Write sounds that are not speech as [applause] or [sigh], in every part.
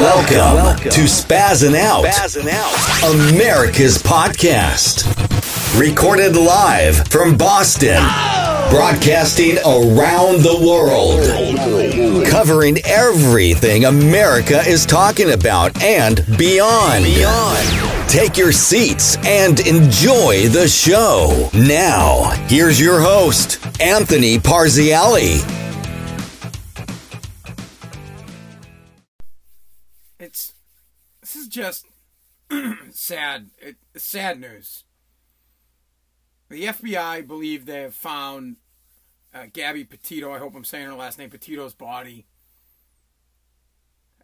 Welcome, Welcome. to Spazzing Out, Out, America's podcast. Recorded live from Boston, oh! broadcasting around the world, covering everything America is talking about and beyond. Beyond. Take your seats and enjoy the show. Now, here's your host, Anthony Parziale. It's this is just [clears throat] sad. It, sad news. The FBI believe they have found uh, Gabby Petito. I hope I'm saying her last name. Petito's body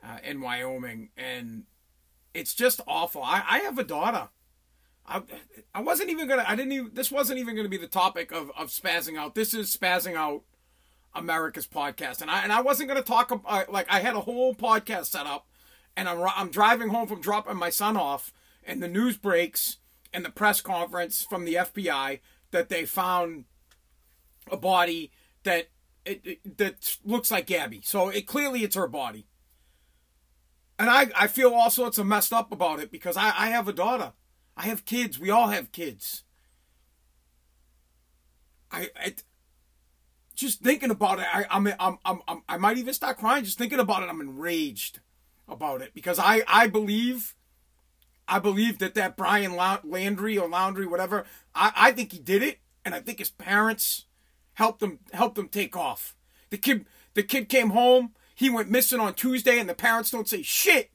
uh, in Wyoming, and it's just awful. I, I have a daughter. I, I wasn't even gonna. I didn't even. This wasn't even gonna be the topic of of spazzing out. This is spazzing out. America's podcast, and I and I wasn't gonna talk about like I had a whole podcast set up and I'm, I'm driving home from dropping my son off, and the news breaks and the press conference from the FBI that they found a body that it, it, that looks like Gabby. So it clearly it's her body. And I, I feel all sorts of messed up about it because I, I have a daughter. I have kids. We all have kids. I, I just thinking about it, I, I'm, I'm, I'm, I might even start crying just thinking about it. I'm enraged about it because I I believe I believe that that Brian Landry or Laundrie whatever I I think he did it and I think his parents helped him helped him take off. The kid the kid came home, he went missing on Tuesday and the parents don't say shit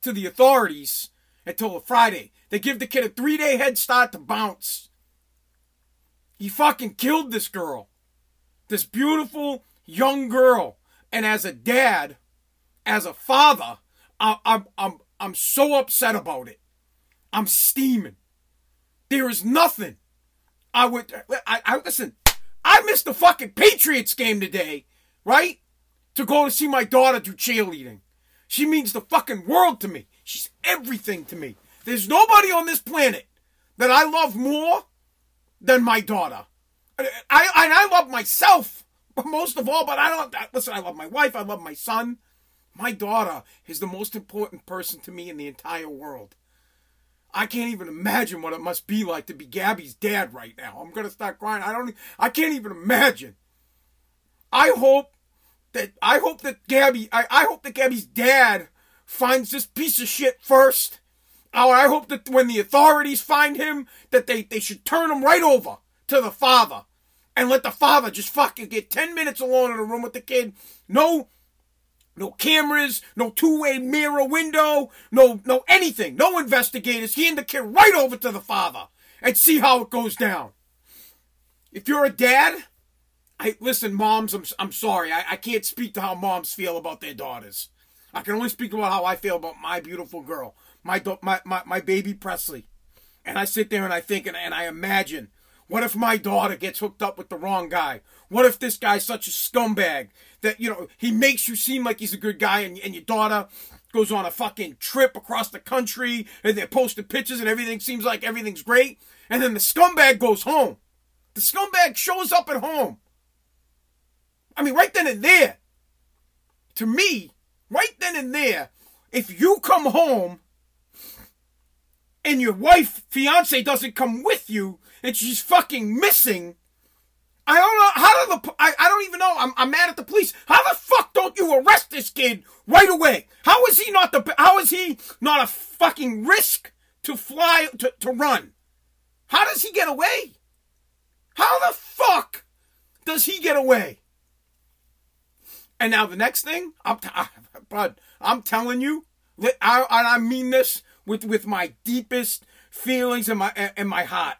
to the authorities until Friday. They give the kid a 3-day head start to bounce. He fucking killed this girl. This beautiful young girl. And as a dad, as a father, I, I'm, I'm, I'm so upset about it. I'm steaming. There is nothing. I would, I, I listen. I missed the fucking Patriots game today, right? To go to see my daughter do cheerleading. She means the fucking world to me. She's everything to me. There's nobody on this planet that I love more than my daughter. I, I, I love myself most of all, but I don't, listen, I love my wife. I love my son. My daughter is the most important person to me in the entire world. I can't even imagine what it must be like to be Gabby's dad right now. I'm gonna start crying. I don't. I can't even imagine. I hope that I hope that Gabby. I, I hope that Gabby's dad finds this piece of shit first. Oh, I hope that when the authorities find him, that they they should turn him right over to the father and let the father just fucking get ten minutes alone in a room with the kid. No no cameras, no two-way mirror window, no no anything, no investigators. Hand the kid right over to the father and see how it goes down. If you're a dad, I listen, moms. I'm I'm sorry, I, I can't speak to how moms feel about their daughters. I can only speak about how I feel about my beautiful girl, my my my, my baby Presley. And I sit there and I think and, and I imagine what if my daughter gets hooked up with the wrong guy? What if this guy's such a scumbag that, you know, he makes you seem like he's a good guy and, and your daughter goes on a fucking trip across the country and they're posting pictures and everything seems like everything's great. And then the scumbag goes home. The scumbag shows up at home. I mean, right then and there. To me, right then and there, if you come home and your wife, fiance doesn't come with you, and she's fucking missing. I don't know how do the I, I don't even know. I'm, I'm mad at the police. How the fuck don't you arrest this kid right away? How is he not the how is he not a fucking risk to fly to, to run? How does he get away? How the fuck does he get away? And now the next thing, I'm t- I, bud, I'm telling you, I, I mean this with with my deepest feelings in my in my heart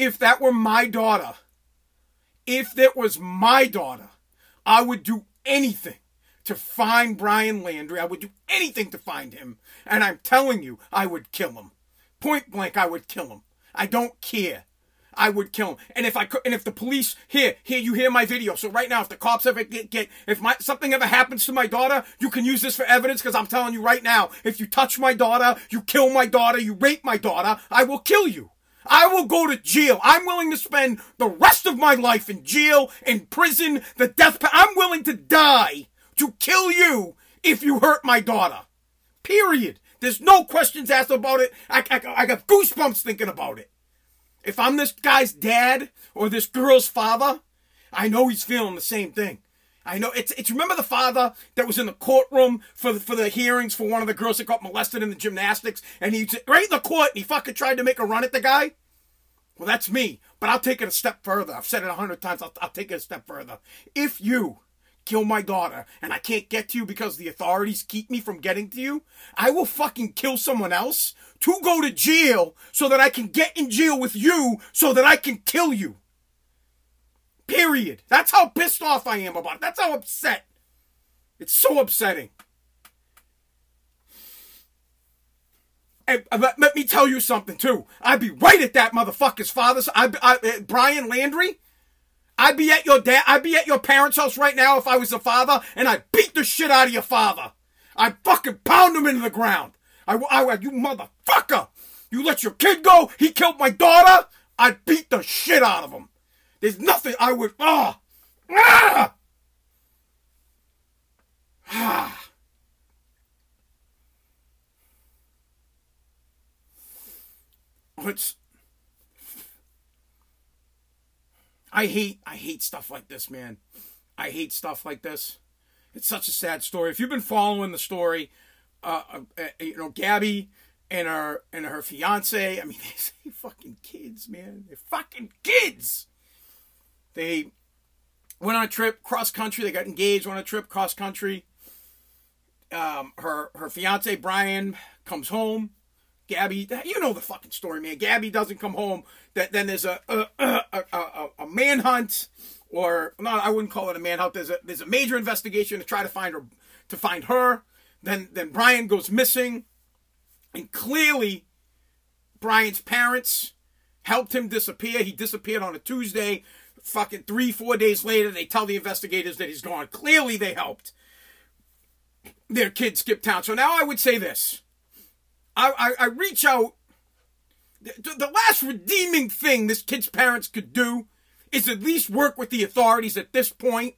if that were my daughter, if that was my daughter, I would do anything to find Brian Landry. I would do anything to find him. And I'm telling you, I would kill him. Point blank, I would kill him. I don't care. I would kill him. And if I could, and if the police here, here, you hear my video. So right now, if the cops ever get, get if my something ever happens to my daughter, you can use this for evidence. Because I'm telling you right now, if you touch my daughter, you kill my daughter, you rape my daughter, I will kill you. I will go to jail. I'm willing to spend the rest of my life in jail, in prison, the death penalty. I'm willing to die to kill you if you hurt my daughter. Period. There's no questions asked about it. I, I, I got goosebumps thinking about it. If I'm this guy's dad or this girl's father, I know he's feeling the same thing. I know it's it's remember the father that was in the courtroom for the, for the hearings for one of the girls that got molested in the gymnastics and he right in the court and he fucking tried to make a run at the guy. Well, that's me, but I'll take it a step further. I've said it a hundred times. I'll, I'll take it a step further. If you kill my daughter and I can't get to you because the authorities keep me from getting to you, I will fucking kill someone else to go to jail so that I can get in jail with you so that I can kill you. Period. That's how pissed off I am about it. That's how upset. It's so upsetting. And uh, let, me tell you something too. I'd be right at that motherfucker's father's. I, I, uh, Brian Landry. I'd be at your dad. I'd be at your parents' house right now if I was a father, and I'd beat the shit out of your father. I'd fucking pound him into the ground. I, I, you motherfucker! You let your kid go. He killed my daughter. I'd beat the shit out of him. There's nothing I would. Ah! Ah! [sighs] Ah! I hate I hate stuff like this, man. I hate stuff like this. It's such a sad story. If you've been following the story, uh, uh, uh you know Gabby and her and her fiance. I mean, [laughs] they say fucking kids, man. They're fucking kids. They went on a trip cross country. They got engaged. On a trip cross country. Um, her her fiance Brian comes home. Gabby, you know the fucking story, man. Gabby doesn't come home. That then there's a a, a, a, a manhunt, or not. I wouldn't call it a manhunt. There's a there's a major investigation to try to find her to find her. Then then Brian goes missing, and clearly, Brian's parents helped him disappear. He disappeared on a Tuesday. Fucking three, four days later, they tell the investigators that he's gone. Clearly, they helped their kid skip town. So now I would say this. I, I, I reach out. The, the last redeeming thing this kid's parents could do is at least work with the authorities at this point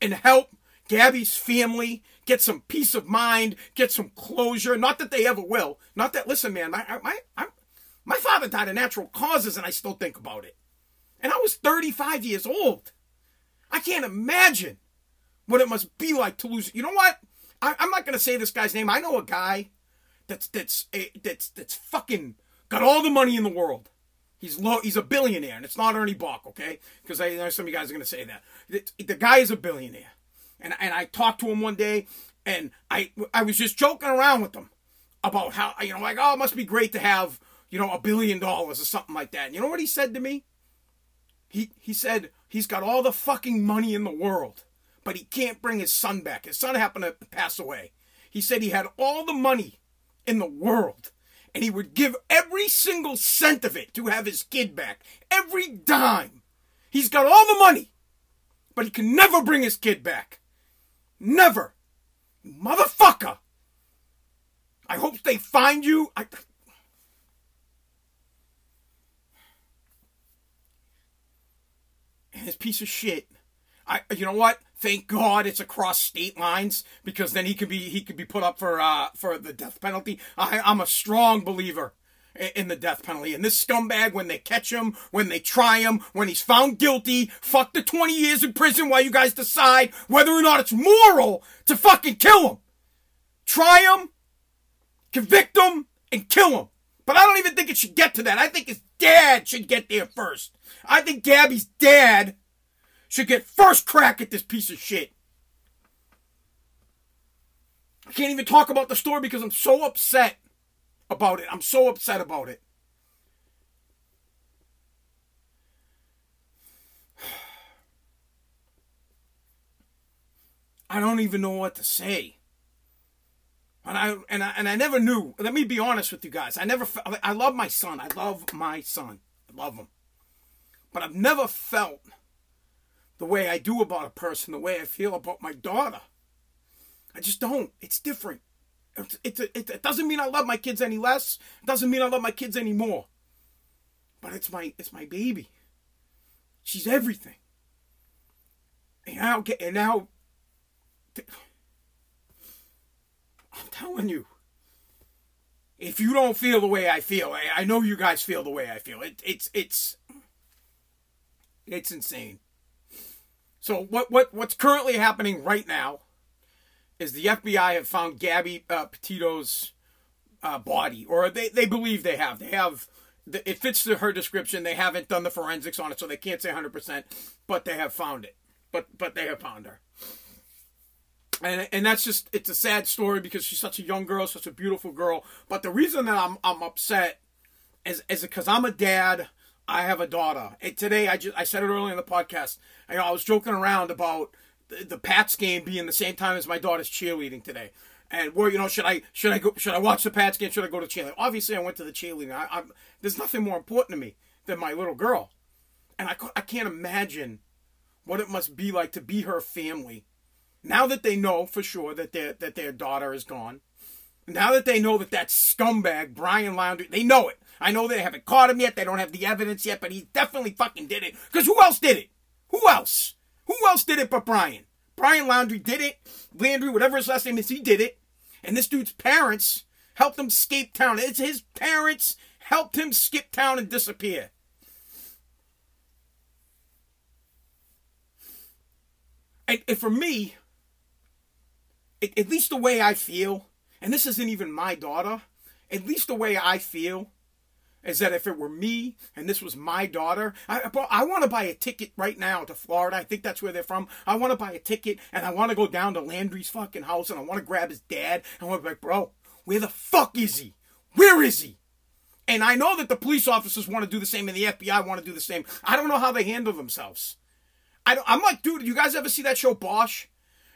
and help Gabby's family get some peace of mind, get some closure. Not that they ever will. Not that, listen, man, my, my, my, my father died of natural causes and I still think about it. And I was 35 years old. I can't imagine what it must be like to lose. You know what? I, am not going to say this guy's name. I know a guy that's that's eh, that's that's fucking got all the money in the world. He's low. He's a billionaire, and it's not Ernie Boch, okay? Because I know some of you guys are to say that. The, the guy is a billionaire, and and I talked to him one day, and I I was just joking around with him about how you know like oh it must be great to have you know a billion dollars or something like that. And you know what he said to me? He, he said he's got all the fucking money in the world, but he can't bring his son back. His son happened to pass away. He said he had all the money in the world, and he would give every single cent of it to have his kid back. Every dime. He's got all the money, but he can never bring his kid back. Never. Motherfucker. I hope they find you. I, [sighs] and this piece of shit. I, you know what? Thank God it's across state lines because then he could be he could be put up for uh, for the death penalty. I, I'm a strong believer in the death penalty. And this scumbag, when they catch him, when they try him, when he's found guilty, fuck the 20 years in prison while you guys decide whether or not it's moral to fucking kill him. Try him, convict him, and kill him. But I don't even think it should get to that. I think his dad should get there first. I think Gabby's dad should get first crack at this piece of shit. I can't even talk about the story because I'm so upset about it. I'm so upset about it. I don't even know what to say. And I and I and I never knew. Let me be honest with you guys. I never. I love my son. I love my son. I love him. But I've never felt the way I do about a person, the way I feel about my daughter. I just don't. It's different. It's, it, it doesn't mean I love my kids any less. It doesn't mean I love my kids any more. but it's my it's my baby. She's everything. And now, and now, I'm telling you, if you don't feel the way I feel, I, I know you guys feel the way I feel. It, it's it's it's insane. So what what what's currently happening right now is the FBI have found Gabby uh, Petito's uh, body, or they they believe they have. They have it fits her description. They haven't done the forensics on it, so they can't say 100%, but they have found it. But but they have found her. And and that's just it's a sad story because she's such a young girl, such a beautiful girl. But the reason that I'm I'm upset is is because I'm a dad. I have a daughter. And today I just I said it earlier in the podcast. I, know, I was joking around about the, the Pats game being the same time as my daughter's cheerleading today and where you know should I should I go should I watch the Pats game? Should I go to cheerleading? Obviously, I went to the cheerleading. I, I'm, there's nothing more important to me than my little girl, and I I can't imagine what it must be like to be her family. Now that they know for sure that their that their daughter is gone, now that they know that that scumbag Brian Laundrie, they know it. I know they haven't caught him yet. They don't have the evidence yet, but he definitely fucking did it. Because who else did it? Who else? Who else did it but Brian? Brian Laundrie did it. Landry, whatever his last name is, he did it. And this dude's parents helped him escape town. It's his parents helped him skip town and disappear. And, and for me, at least the way I feel, and this isn't even my daughter, at least the way I feel is that if it were me and this was my daughter, I, I want to buy a ticket right now to Florida. I think that's where they're from. I want to buy a ticket and I want to go down to Landry's fucking house and I want to grab his dad and I want to be like, bro, where the fuck is he? Where is he? And I know that the police officers want to do the same and the FBI want to do the same. I don't know how they handle themselves. I am like, dude, you guys ever see that show Bosch?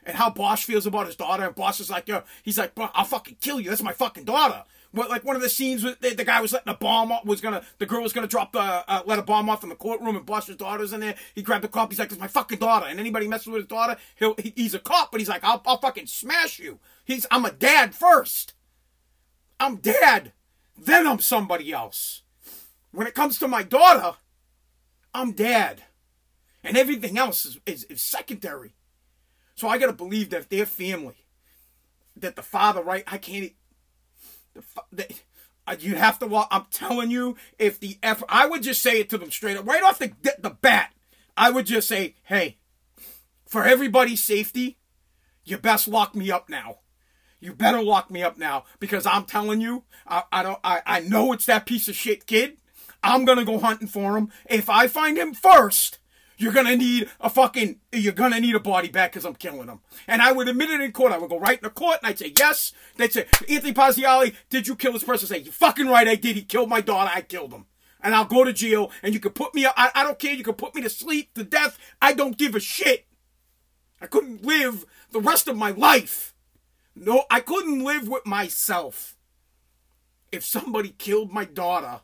And how Bosch feels about his daughter, and Bosch is like, yo, he's like, I'll fucking kill you. That's my fucking daughter. What, like one of the scenes, the, the guy was letting a bomb off, was gonna, the girl was gonna drop the, uh, let a bomb off in the courtroom, and Bosch's daughter's in there. He grabbed the cop. He's like, "It's my fucking daughter." And anybody messes with his daughter, he'll, he, he's a cop, but he's like, "I'll, I'll fucking smash you." He's, I'm a dad first. I'm dad, then I'm somebody else. When it comes to my daughter, I'm dad, and everything else is, is, is secondary. So I gotta believe that if they're family, that the father, right? I can't. The, the, uh, you have to walk. I'm telling you, if the F, I would just say it to them straight up, right off the the bat. I would just say, hey, for everybody's safety, you best lock me up now. You better lock me up now because I'm telling you, I, I don't, I, I know it's that piece of shit kid. I'm gonna go hunting for him. If I find him first, you're gonna need a fucking, you're gonna need a body bag because I'm killing him. And I would admit it in court. I would go right in the court and I'd say, yes. They'd say, Anthony Parziale, did you kill this person? I'd say, you fucking right, I did. He killed my daughter. I killed him. And I'll go to jail and you can put me, I, I don't care. You can put me to sleep, to death. I don't give a shit. I couldn't live the rest of my life. No, I couldn't live with myself if somebody killed my daughter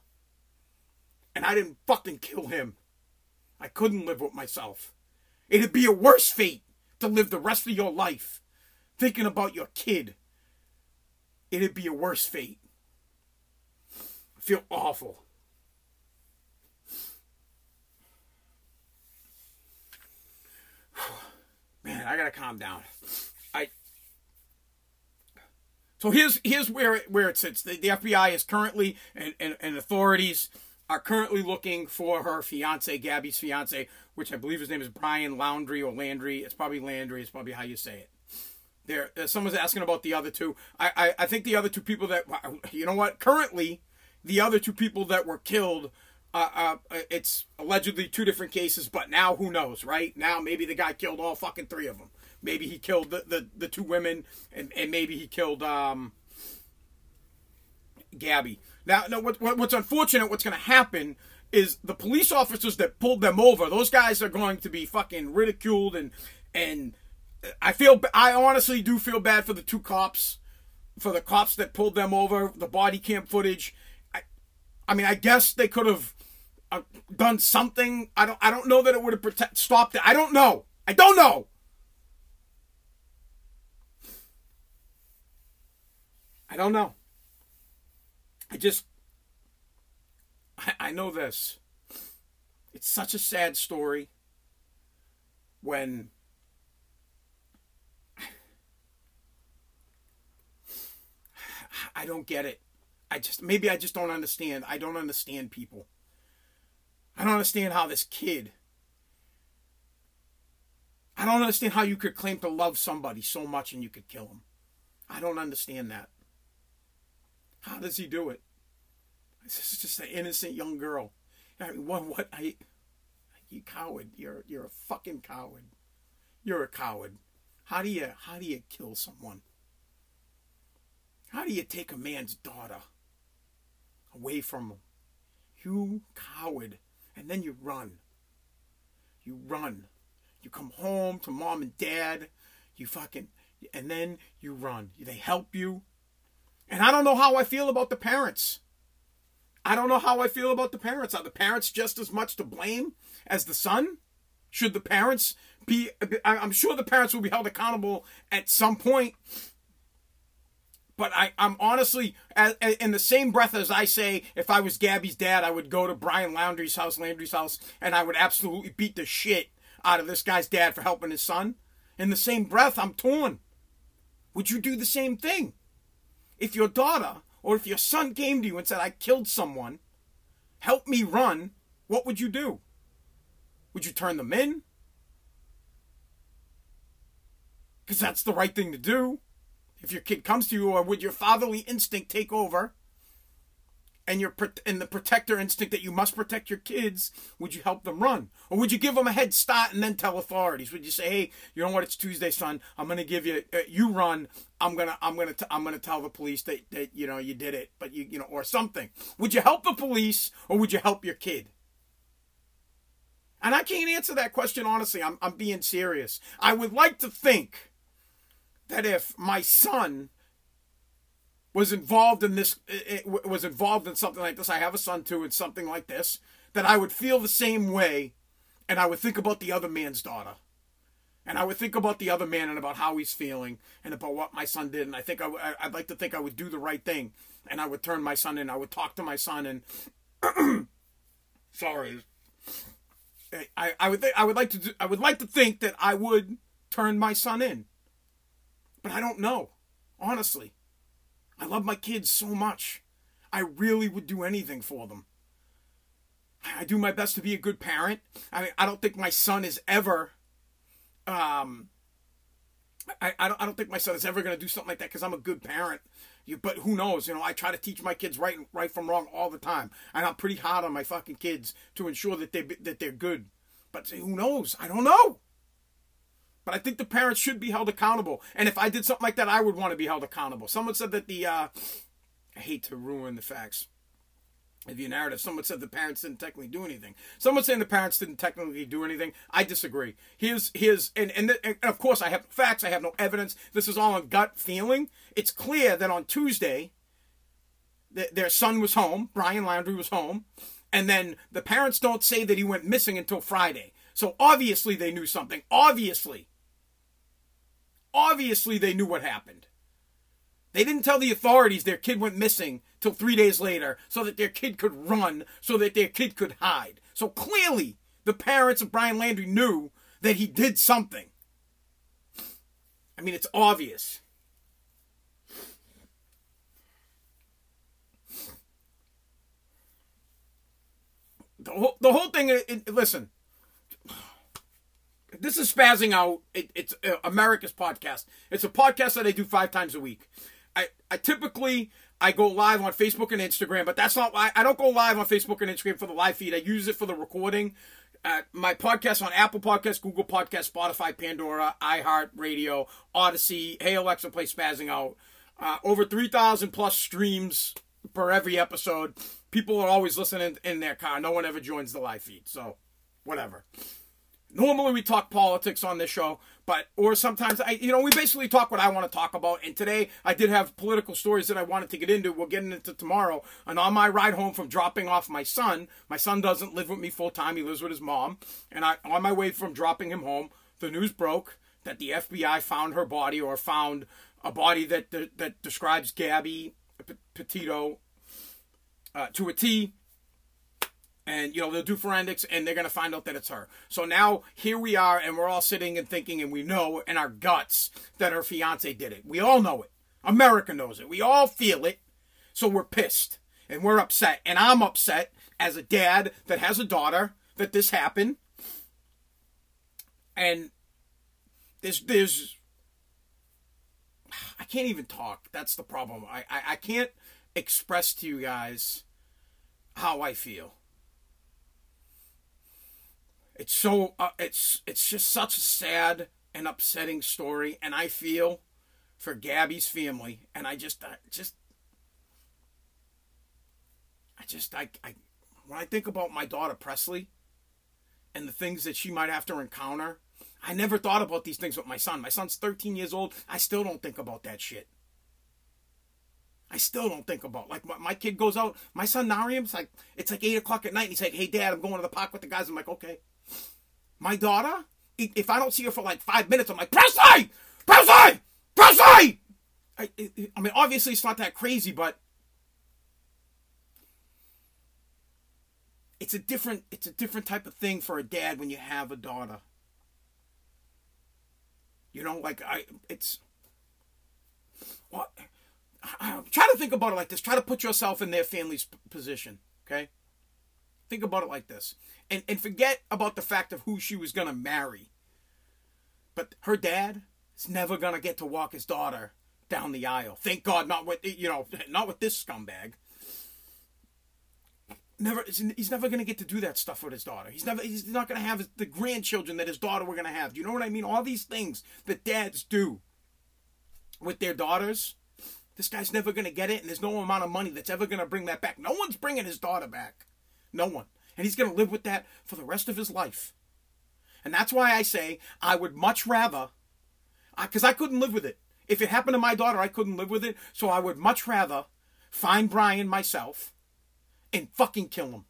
and I didn't fucking kill him. I couldn't live with myself. It'd be a worse fate to live the rest of your life thinking about your kid. It'd be a worse fate. I feel awful. [sighs] Man, I gotta calm down. I so here's here's where it, where it sits. The, the FBI is currently and, and, and authorities are currently looking for her fiance, Gabby's fiance, which I believe his name is Brian Laundrie or Landry. It's probably Landry. It's probably how you say it. There, uh, someone's asking about the other two. I, I, I think the other two people that, you know what? Currently, the other two people that were killed, uh, uh, it's allegedly two different cases. But now, who knows, right? Now, maybe the guy killed all fucking three of them. Maybe he killed the, the, the two women, and, and maybe he killed um, Gabby. Now, no, what, what, what's unfortunate, what's going to happen is the police officers that pulled them over, those guys are going to be fucking ridiculed and and I feel I honestly do feel bad for the two cops, for the cops that pulled them over, the body cam footage. I, I mean, I guess they could have uh, done something. I don't I don't know that it would have stopped it. I don't know. I don't know. I don't know. I just, I, I know this. It's such a sad story when [sighs] I don't get it. I just maybe I just don't understand. I don't understand people. I don't understand how this kid I don't understand how you could claim to love somebody so much and you could kill him. I don't understand that. How does he do it? This is just an innocent young girl. I mean, what? What? I, you coward! You're you're a fucking coward. You're a coward. How do you how do you kill someone? How do you take a man's daughter away from him? You coward! And then you run. You run. You come home to mom and dad. You fucking and then you run. They help you. And I don't know how I feel about the parents. I don't know how I feel about the parents. Are the parents just as much to blame as the son? Should the parents be, I'm sure the parents will be held accountable at some point. But I, I'm honestly, in the same breath as I say, if I was Gabby's dad, I would go to Brian Landry's house, Landry's house, and I would absolutely beat the shit out of this guy's dad for helping his son. In the same breath, I'm torn. Would you do the same thing? If your daughter or if your son came to you and said, I killed someone, help me run, what would you do? Would you turn them in? Because that's the right thing to do. If your kid comes to you, or would your fatherly instinct take over and your and the protector instinct that you must protect your kids, would you help them run, or would you give them a head start and then tell authorities? Would you say, "Hey, you know what? It's Tuesday, son. I'm gonna give you uh, you run. I'm gonna I'm gonna t- I'm gonna tell the police that that you know you did it, but you you know or something." Would you help the police or would you help your kid? And I can't answer that question honestly. I'm I'm being serious. I would like to think that if my son was involved in this was involved in something like this i have a son too and something like this that i would feel the same way and i would think about the other man's daughter and i would think about the other man and about how he's feeling and about what my son did and i think I, i'd like to think i would do the right thing and i would turn my son in i would talk to my son and sorry I, I would I would like to do, I would like to think that I would turn my son in. But I don't know. Honestly. I love my kids so much. I really would do anything for them. I do my best to be a good parent. I mean, I don't think my son is ever, um, I, I don't, I don't think my son is ever going to do something like that because I'm a good parent. You, but who knows? You know, I try to teach my kids right, right from wrong all the time, and I'm pretty hard on my fucking kids to ensure that they that they're good. But who knows? I don't know. But I think the parents should be held accountable. And if I did something like that, I would want to be held accountable. Someone said that the, uh, I hate to ruin the facts of your narrative. Someone said the parents didn't technically do anything. Someone saying the parents didn't technically do anything. I disagree. Here's, here's, and, and, and of course I have facts. I have no evidence. This is all on gut feeling. It's clear that on Tuesday, th- their son was home. Brian Landry was home. And then the parents don't say that he went missing until Friday. So obviously they knew something. Obviously. Obviously, they knew what happened. They didn't tell the authorities their kid went missing till three days later so that their kid could run, so that their kid could hide. So clearly, the parents of Brian Landry knew that he did something. I mean, it's obvious. The whole, the whole thing, it, it, listen, this is spazzing out. It, it's uh, America's podcast. It's a podcast that I do five times a week. I, I typically I go live on Facebook and Instagram, but that's not why I don't go live on Facebook and Instagram for the live feed. I use it for the recording. Uh, my podcast on Apple Podcasts, Google Podcasts, Spotify, Pandora, iHeart Radio, Audacy. Hey Alexa, play spazzing out. Uh, over three thousand plus streams per every episode. People are always listening in their car. No one ever joins the live feed, so whatever. Normally we talk politics on this show, but or sometimes I you know we basically talk what I want to talk about. And today I did have political stories that I wanted to get into. We'll get into tomorrow. And on my ride home from dropping off my son, my son doesn't live with me full time. He lives with his mom. And I on my way from dropping him home, the news broke that the FBI found her body or found a body that that, that describes Gabby Petito uh, to a T. and you know they'll do forensics and they're going to find out that it's her. So now here we are and we're all sitting and thinking and we know in our guts that her fiance did it. We all know it. America knows it. We all feel it. So we're pissed and we're upset. And i'm upset as a dad that has a daughter that this happened. And there's there's [sighs] i can't even talk. That's the problem. I i, I can't express to you guys how i feel it's so uh, it's it's just such a sad and upsetting story, and I feel for Gabby's family, and I just I just I just I, I when I think about my daughter Presley and the things that she might have to encounter, I never thought about these things with my son. My son's 13 years old. I still don't think about that shit. I still don't think about like my, my kid goes out. My son Narium's like it's like eight o'clock at night. And he's like, "Hey, Dad, I'm going to the park with the guys." I'm like, "Okay." My daughter, if I don't see her for like five minutes, I'm like, Presley! Presley! Presley! I, I mean, obviously it's not that crazy, but it's a different it's a different type of thing for a dad when you have a daughter. You know, like I it's what try to think about it like this. Try to put yourself in their family's position, okay? Think about it like this and, and forget about the fact of who she was going to marry. But her dad is never going to get to walk his daughter down the aisle. Thank God, not with you know, not with this scumbag. Never, he's never going to get to do that stuff with his daughter. He's never, he's not going to have the grandchildren that his daughter were going to have. Do you know what I mean? All these things that dads do with their daughters. This guy's never going to get it, and there's no amount of money that's ever going to bring that back. No one's bringing his daughter back. No one. And he's going to live with that for the rest of his life. And that's why I say I would much rather, because I, I couldn't live with it. If it happened to my daughter, I couldn't live with it. So I would much rather find Brian myself and fucking kill him.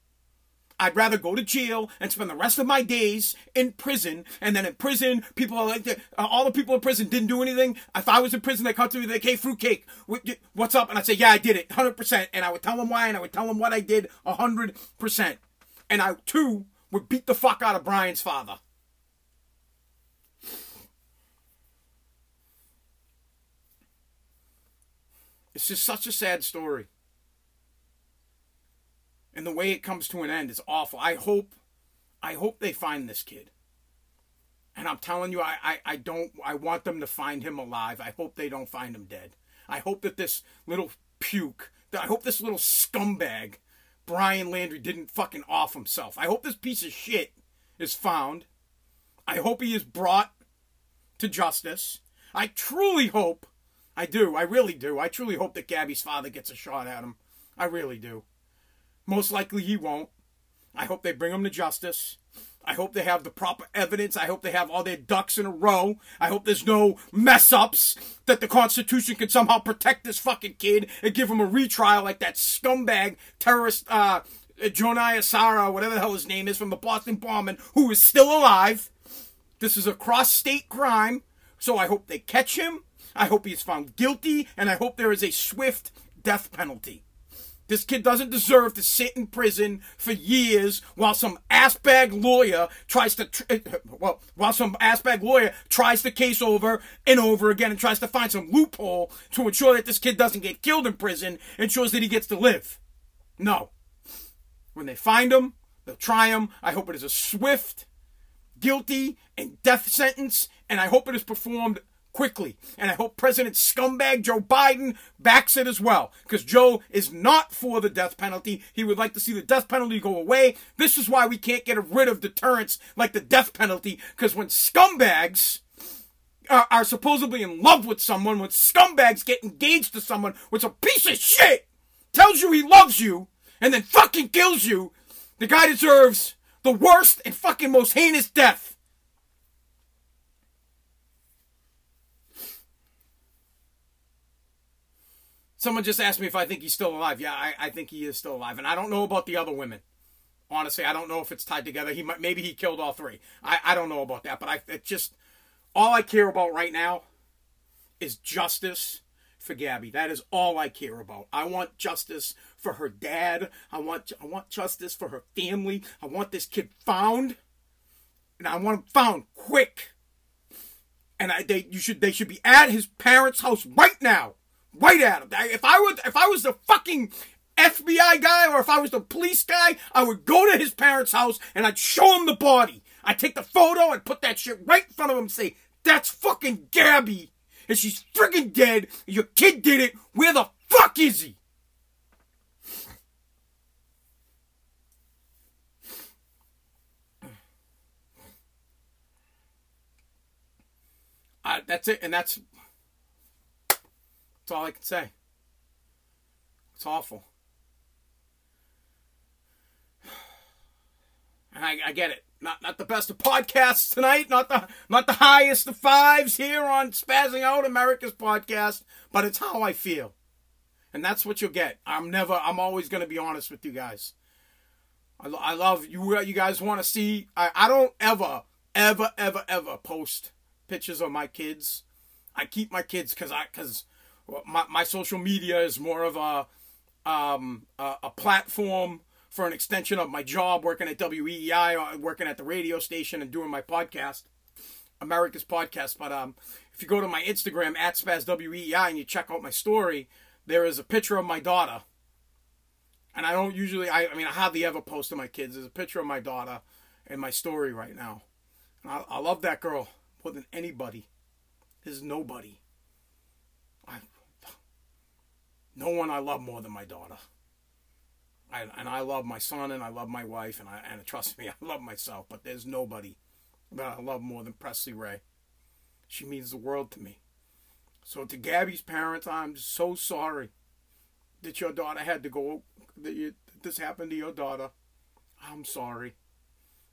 I'd rather go to jail and spend the rest of my days in prison. And then in prison, people are like, uh, all the people in prison didn't do anything. If I was in prison, they come to me, they hey, fruitcake, what's up? And I'd say, yeah, I did it, 100%. And I would tell them why, and I would tell them what I did, 100% and I too would beat the fuck out of Brian's father. It's just such a sad story. And the way it comes to an end is awful. I hope I hope they find this kid. And I'm telling you, I, I, I don't I want them to find him alive. I hope they don't find him dead. I hope that this little puke, that I hope this little scumbag Brian Landry, didn't fucking off himself. I hope this piece of shit is found. I hope he is brought to justice. I truly hope, I do, I really do, I truly hope that Gabby's father gets a shot at him. I really do. Most likely he won't. I hope they bring him to justice. I hope they have the proper evidence. I hope they have all their ducks in a row. I hope there's no mess ups. That the Constitution can somehow protect this fucking kid and give him a retrial like that scumbag terrorist, uh, Joniah Sara, whatever the hell his name is, from the Boston bombing, who is still alive. This is a cross state crime. So I hope they catch him. I hope he is found guilty. And I hope there is a swift death penalty. This kid doesn't deserve to sit in prison for years while some assbag lawyer tries to, [laughs] well, while some assbag lawyer tries the case over and over again and tries to find some loophole to ensure that this kid doesn't get killed in prison, ensures that he gets to live. No. When they find him, they'll try him. I hope it is a swift, guilty, and death sentence, and I hope it is performed quickly. And I hope President scumbag Joe Biden backs it as well. Because Joe is not for the death penalty. He would like to see the death penalty go away. This is why we can't get rid of deterrence like the death penalty. Because when scumbags are, are supposedly in love with someone, when scumbags get engaged to someone, which a piece of shit tells you he loves you, and then fucking kills you, the guy deserves the worst and fucking most heinous death. Someone just asked me if I think he's still alive. Yeah, I, I think he is still alive, and I don't know about the other women. Honestly, I don't know if it's tied together. He might, maybe he killed all three. I, I don't know about that, but I it just all I care about right now is justice for Gabby. That is all I care about. I want justice for her dad. I want I want justice for her family. I want this kid found, and I want him found quick. And I they you should they should be at his parents' house right now, right at him. If I would if I was the fucking FBI guy or if I was the police guy, I would go to his parents' house and I'd show him the body. I'd take the photo and put that shit right in front of him and say, that's fucking Gabby. And she's freaking dead. Your kid did it. Where the fuck is he? Uh, that's it. And that's, that's all I can say. It's awful. And I, I get it. Not not the best of podcasts tonight. Not the not the highest of fives here on Spazzing Out America's podcast. But it's how I feel, and that's what you'll get. I'm never. I'm always going to be honest with you guys. I, I love you. Uh, you guys want to see? I, I don't ever, ever, ever, ever post pictures of my kids. I keep my kids because I because my my social media is more of a um a, a platform for an extension of my job working at WEEI, uh, working at the radio station and doing my podcast, America's Podcast. But um, if you go to my Instagram, at SpazWEEI, and you check out my story, there is a picture of my daughter. And I don't usually, I, I mean, I hardly ever post to my kids. There's a picture of my daughter in my story right now. And I, I love that girl more than anybody. There's nobody. I, no one I love more than my daughter. I, and I love my son and I love my wife and I and trust me, [laughs] I love myself. But there's nobody that I love more than Presley Ray. She means the world to me. So to Gabby's parents, I'm so sorry that your daughter had to go. That, you, this happened to your daughter. I'm sorry.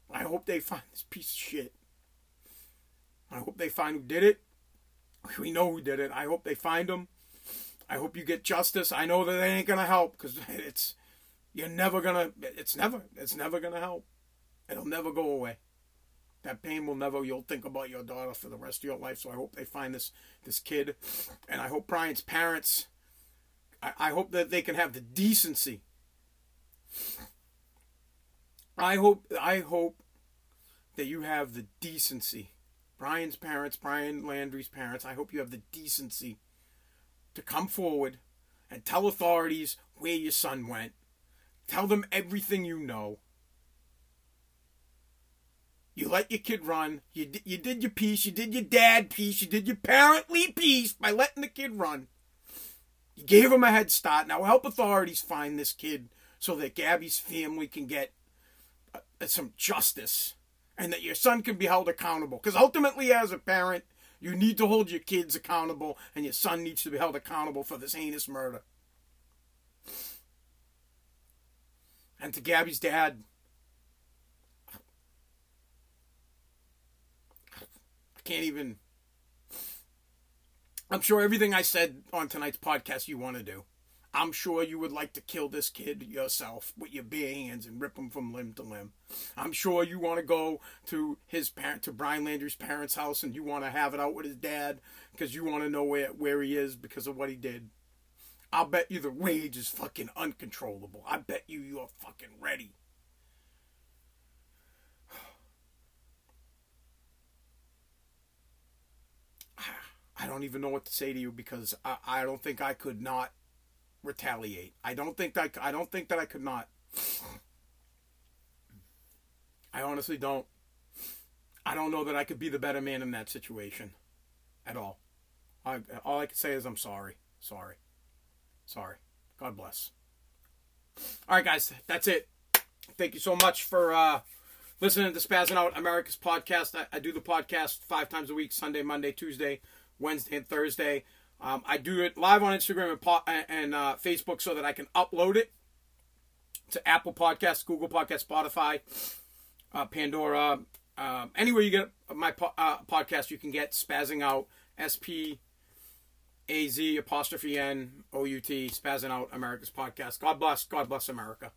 I hope they find this piece of shit. I hope they find who did it. We know who did it. I hope they find him. I hope you get justice. I know that they ain't gonna help because [laughs] it's you're never gonna. It's never. It's never gonna help. It'll never go away. That pain will never. You'll think about your daughter for the rest of your life. So I hope they find this this kid, and I hope Brian's parents. I, I hope that they can have the decency. I hope. I hope that you have the decency. Brian's parents, Brian Landry's parents. I hope you have the decency to come forward and tell authorities where your son went Tell them everything you know. You let your kid run. You, you did your piece. You did your dad piece. You did your parently piece by letting the kid run. You gave him a head start. Now help authorities find this kid so that Gabby's family can get uh, some justice and that your son can be held accountable. Because ultimately, as a parent, you need to hold your kids accountable and your son needs to be held accountable for this heinous murder. And to Gabby's dad, I can't even. I'm sure everything I said on tonight's podcast you want to do. I'm sure you would like to kill this kid yourself with your bare hands and rip him from limb to limb. I'm sure you want to go to his parent, to Brian Landry's parents' house, and you want to have it out with his dad because you want to know where where he is because of what he did. I'll bet you the rage is fucking uncontrollable. I bet you you're fucking ready. [sighs] I don't even know what to say to you because I, I don't think I could not retaliate. I don't think that I don't think that I could not. I honestly don't. I don't know that I could be the better man in that situation, at all. I, all I can say is I'm sorry. Sorry. Sorry. God bless. All right, guys, that's it. Thank you so much for uh, listening to Spazzing Out America's podcast. I, I, do the podcast five times a week Sunday, Monday, Tuesday, Wednesday, and Thursday. Um, I do it live on Instagram and, and uh, Facebook so that I can upload it to Apple Podcasts, Google Podcasts, Spotify, uh, Pandora, um, anywhere you get my po- uh, podcast, you can get Spazzing Out, S P a Z apostrophe N O U T, spazzing out America's podcast. God bless. God bless America.